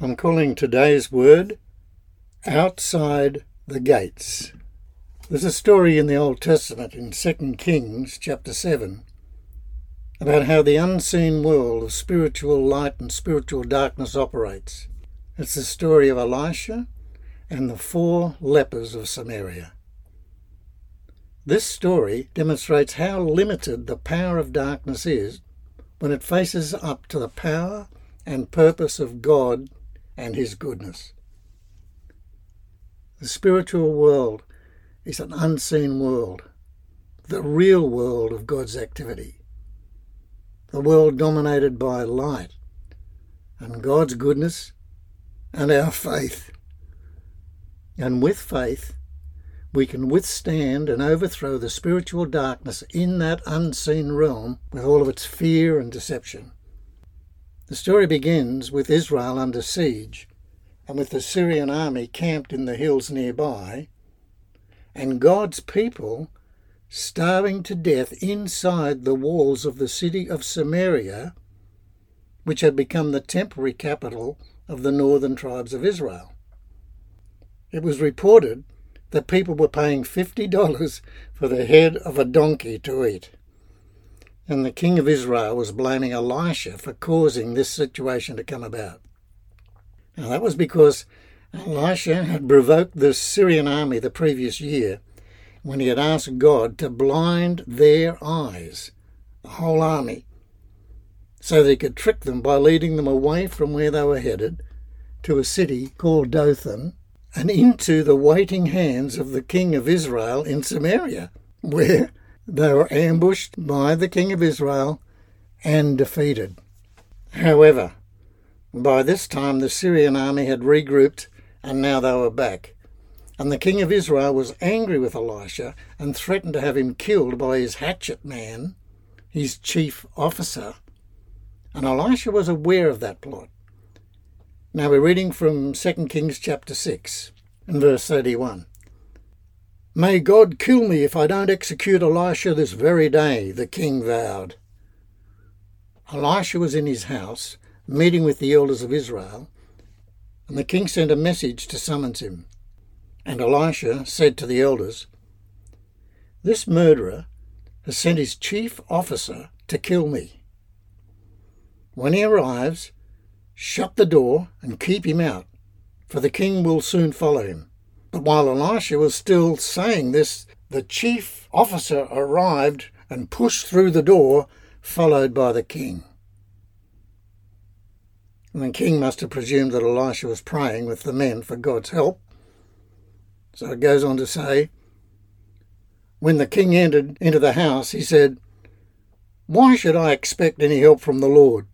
I'm calling today's word outside the gates. There's a story in the Old Testament in 2 Kings chapter 7 about how the unseen world of spiritual light and spiritual darkness operates. It's the story of Elisha and the four lepers of Samaria. This story demonstrates how limited the power of darkness is when it faces up to the power and purpose of God and His goodness. The spiritual world is an unseen world, the real world of God's activity, the world dominated by light and God's goodness and our faith. And with faith, we can withstand and overthrow the spiritual darkness in that unseen realm with all of its fear and deception. The story begins with Israel under siege and with the Syrian army camped in the hills nearby, and God's people starving to death inside the walls of the city of Samaria, which had become the temporary capital of the northern tribes of Israel. It was reported that people were paying $50 for the head of a donkey to eat and the king of Israel was blaming Elisha for causing this situation to come about. Now, that was because Elisha had provoked the Syrian army the previous year when he had asked God to blind their eyes, the whole army, so that he could trick them by leading them away from where they were headed to a city called Dothan and into the waiting hands of the king of Israel in Samaria, where they were ambushed by the king of Israel and defeated. However, by this time the Syrian army had regrouped and now they were back. And the king of Israel was angry with Elisha and threatened to have him killed by his hatchet man, his chief officer. And Elisha was aware of that plot. Now we're reading from 2 Kings chapter 6 and verse 31. May God kill me if I don't execute Elisha this very day, the king vowed. Elisha was in his house, meeting with the elders of Israel, and the king sent a message to summons him. And Elisha said to the elders, This murderer has sent his chief officer to kill me. When he arrives, shut the door and keep him out, for the king will soon follow him. While Elisha was still saying this, the chief officer arrived and pushed through the door, followed by the king. And the king must have presumed that Elisha was praying with the men for God's help. So it goes on to say, when the king entered into the house, he said, Why should I expect any help from the Lord?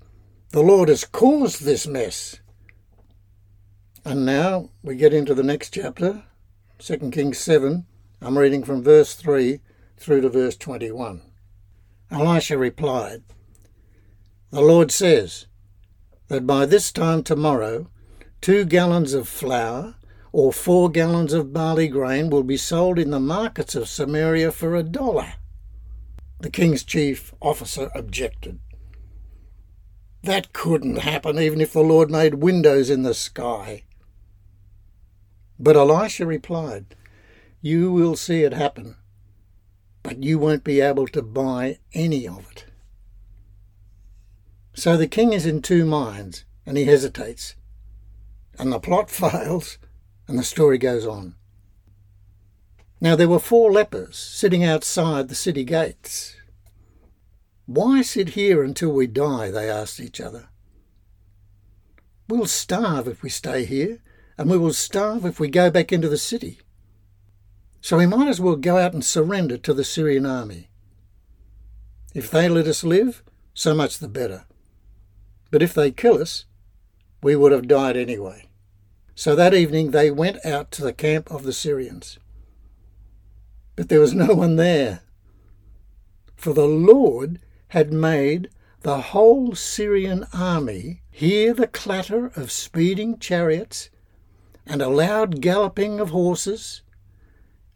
The Lord has caused this mess. And now we get into the next chapter, 2 Kings 7. I'm reading from verse 3 through to verse 21. Elisha replied, The Lord says that by this time tomorrow, two gallons of flour or four gallons of barley grain will be sold in the markets of Samaria for a dollar. The king's chief officer objected. That couldn't happen even if the Lord made windows in the sky. But Elisha replied, You will see it happen, but you won't be able to buy any of it. So the king is in two minds, and he hesitates. And the plot fails, and the story goes on. Now there were four lepers sitting outside the city gates. Why sit here until we die? they asked each other. We'll starve if we stay here, and we will starve if we go back into the city. So we might as well go out and surrender to the Syrian army. If they let us live, so much the better. But if they kill us, we would have died anyway. So that evening they went out to the camp of the Syrians. But there was no one there, for the Lord had made the whole Syrian army hear the clatter of speeding chariots and a loud galloping of horses,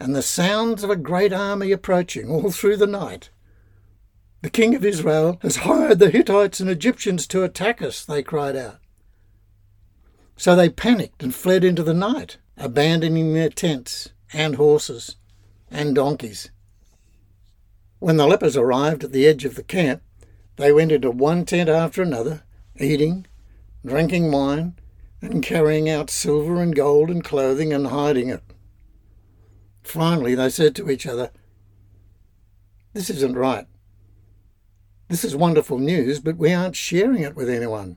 and the sounds of a great army approaching all through the night. The king of Israel has hired the Hittites and Egyptians to attack us, they cried out. So they panicked and fled into the night, abandoning their tents and horses and donkeys. When the lepers arrived at the edge of the camp, they went into one tent after another, eating, drinking wine, and carrying out silver and gold and clothing and hiding it. Finally, they said to each other, This isn't right. This is wonderful news, but we aren't sharing it with anyone.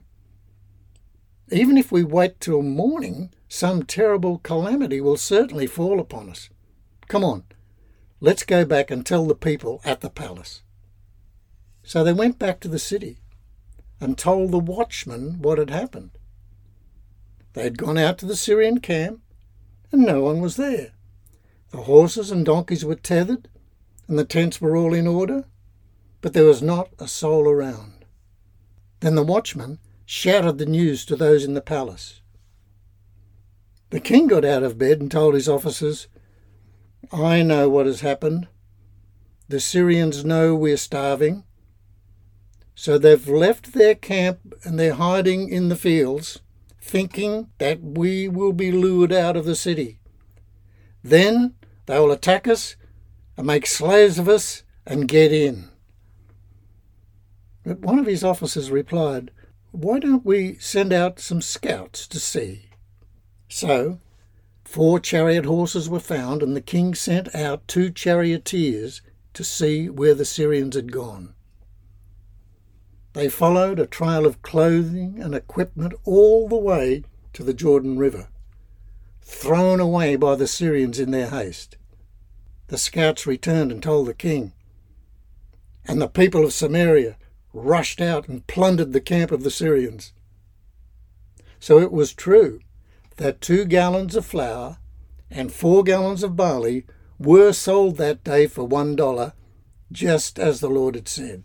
Even if we wait till morning, some terrible calamity will certainly fall upon us. Come on, let's go back and tell the people at the palace. So they went back to the city and told the watchman what had happened. They had gone out to the Syrian camp and no one was there. The horses and donkeys were tethered and the tents were all in order, but there was not a soul around. Then the watchman shouted the news to those in the palace. The king got out of bed and told his officers, I know what has happened. The Syrians know we're starving. So they've left their camp and they're hiding in the fields, thinking that we will be lured out of the city. Then they will attack us and make slaves of us and get in. But one of his officers replied, Why don't we send out some scouts to see? So, four chariot horses were found, and the king sent out two charioteers to see where the Syrians had gone. They followed a trail of clothing and equipment all the way to the Jordan River, thrown away by the Syrians in their haste. The scouts returned and told the king, and the people of Samaria rushed out and plundered the camp of the Syrians. So it was true that two gallons of flour and four gallons of barley were sold that day for one dollar, just as the Lord had said.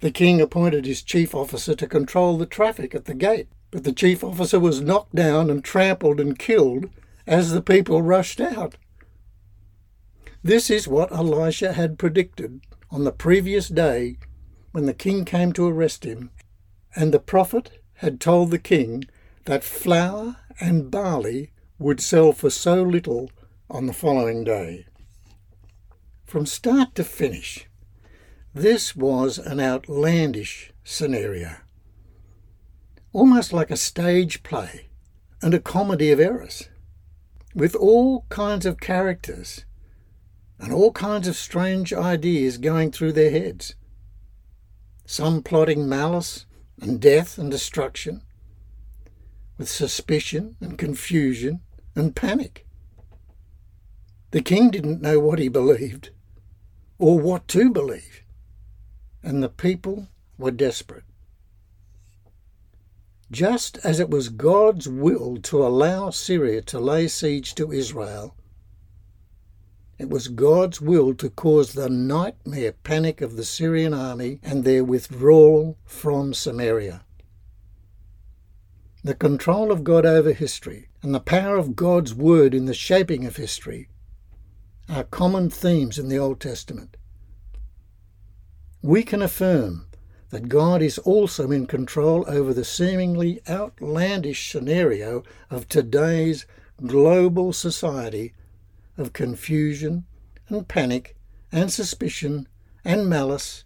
The king appointed his chief officer to control the traffic at the gate, but the chief officer was knocked down and trampled and killed as the people rushed out. This is what Elisha had predicted on the previous day when the king came to arrest him, and the prophet had told the king that flour and barley would sell for so little on the following day. From start to finish, this was an outlandish scenario, almost like a stage play and a comedy of errors, with all kinds of characters and all kinds of strange ideas going through their heads some plotting malice and death and destruction, with suspicion and confusion and panic. The king didn't know what he believed or what to believe, and the people were desperate. Just as it was God's will to allow Syria to lay siege to Israel it was God's will to cause the nightmare panic of the Syrian army and their withdrawal from Samaria. The control of God over history and the power of God's word in the shaping of history are common themes in the Old Testament. We can affirm that God is also in control over the seemingly outlandish scenario of today's global society of confusion and panic and suspicion and malice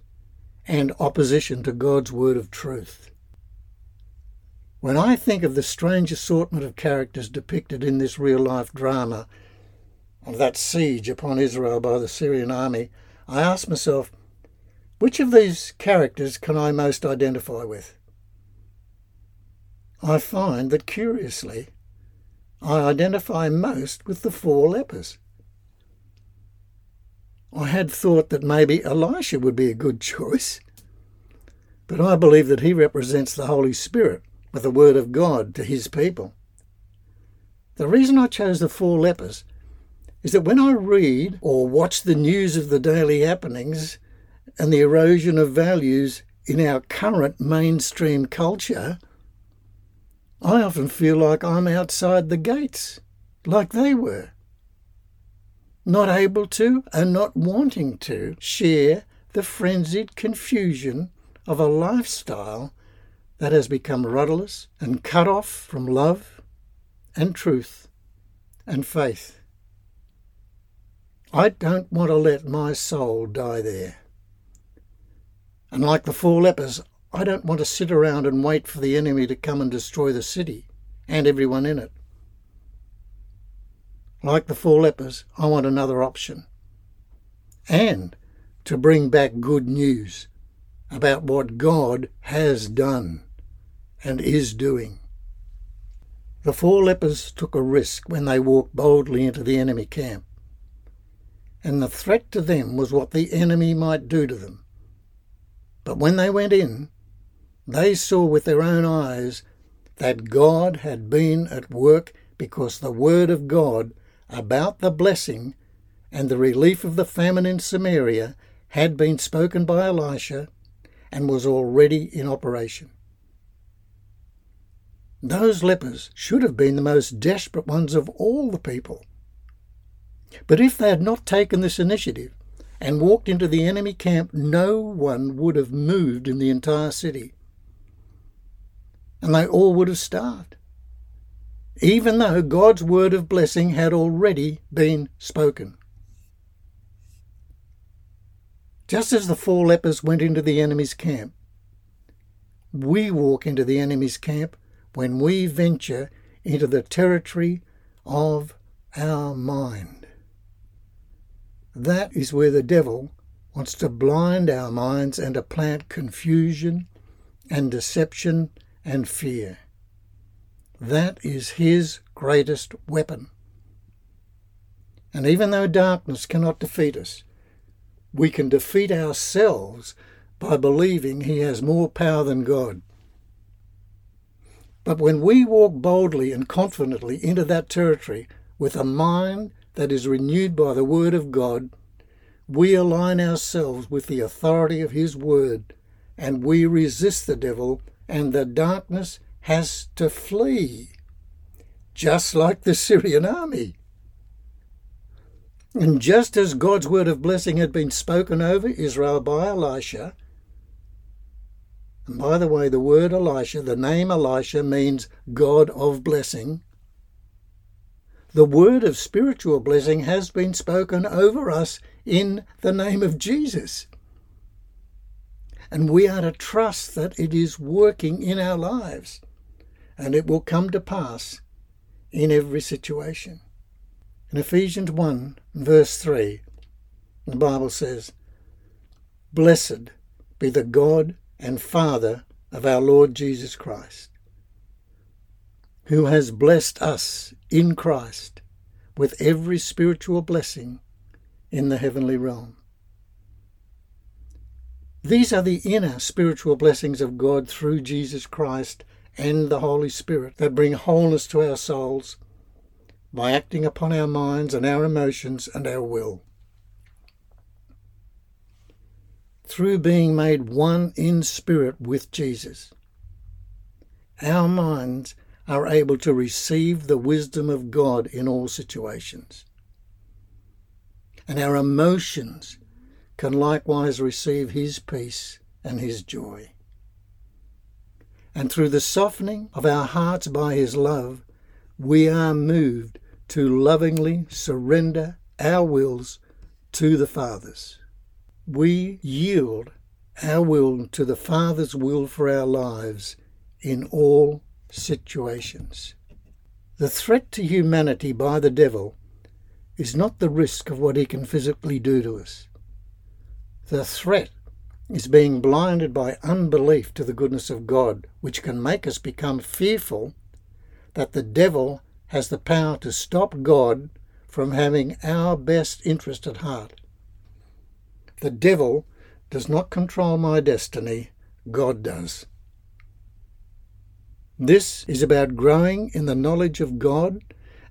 and opposition to God's word of truth. When I think of the strange assortment of characters depicted in this real life drama of that siege upon Israel by the Syrian army, I ask myself, which of these characters can I most identify with? I find that curiously, I identify most with the four lepers. I had thought that maybe Elisha would be a good choice, but I believe that he represents the Holy Spirit with the Word of God to his people. The reason I chose the four lepers is that when I read or watch the news of the daily happenings and the erosion of values in our current mainstream culture, I often feel like I'm outside the gates, like they were not able to and not wanting to share the frenzied confusion of a lifestyle that has become rudderless and cut off from love and truth and faith. I don't want to let my soul die there. And like the four lepers, I don't want to sit around and wait for the enemy to come and destroy the city and everyone in it. Like the four lepers, I want another option. And to bring back good news about what God has done and is doing. The four lepers took a risk when they walked boldly into the enemy camp and the threat to them was what the enemy might do to them. But when they went in, they saw with their own eyes that God had been at work because the word of God about the blessing and the relief of the famine in Samaria had been spoken by Elisha and was already in operation. Those lepers should have been the most desperate ones of all the people. But if they had not taken this initiative and walked into the enemy camp, no one would have moved in the entire city. And they all would have starved, even though God's word of blessing had already been spoken. Just as the four lepers went into the enemy's camp, we walk into the enemy's camp when we venture into the territory of our mind. That is where the devil wants to blind our minds and to plant confusion and deception and fear. That is his greatest weapon. And even though darkness cannot defeat us, we can defeat ourselves by believing he has more power than God. But when we walk boldly and confidently into that territory with a mind that is renewed by the Word of God, we align ourselves with the authority of His Word and we resist the devil, and the darkness has to flee, just like the Syrian army. And just as God's word of blessing had been spoken over Israel by Elisha, and by the way, the word Elisha, the name Elisha means God of blessing, the word of spiritual blessing has been spoken over us in the name of Jesus. And we are to trust that it is working in our lives and it will come to pass in every situation. In Ephesians 1, verse 3, the Bible says, Blessed be the God and Father of our Lord Jesus Christ who has blessed us in Christ with every spiritual blessing in the heavenly realm. These are the inner spiritual blessings of God through Jesus Christ and the Holy Spirit that bring wholeness to our souls by acting upon our minds and our emotions and our will. Through being made one in spirit with Jesus, our minds are able to receive the wisdom of God in all situations. And our emotions can likewise receive His peace and His joy. And through the softening of our hearts by His love, we are moved to lovingly surrender our wills to the Father's. We yield our will to the Father's will for our lives in all situations. The threat to humanity by the devil is not the risk of what he can physically do to us. The threat is being blinded by unbelief to the goodness of God, which can make us become fearful that the devil has the power to stop God from having our best interest at heart. The devil does not control my destiny, God does. This is about growing in the knowledge of God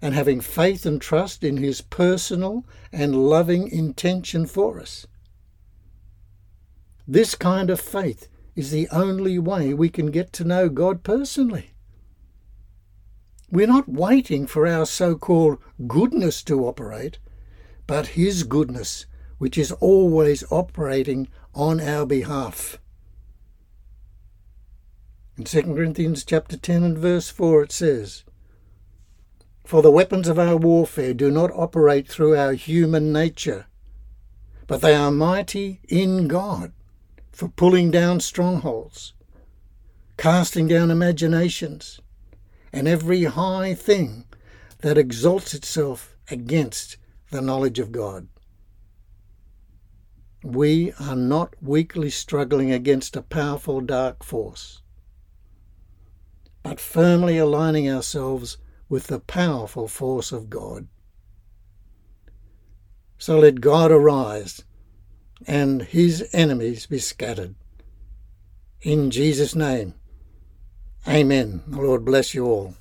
and having faith and trust in His personal and loving intention for us. This kind of faith is the only way we can get to know God personally. We're not waiting for our so called goodness to operate, but His goodness, which is always operating on our behalf. In 2 Corinthians chapter 10 and verse 4 it says, For the weapons of our warfare do not operate through our human nature, but they are mighty in God for pulling down strongholds, casting down imaginations, and every high thing that exalts itself against the knowledge of God. We are not weakly struggling against a powerful dark force, but firmly aligning ourselves with the powerful force of God. So let God arise and his enemies be scattered. In Jesus' name, Amen. The Lord bless you all.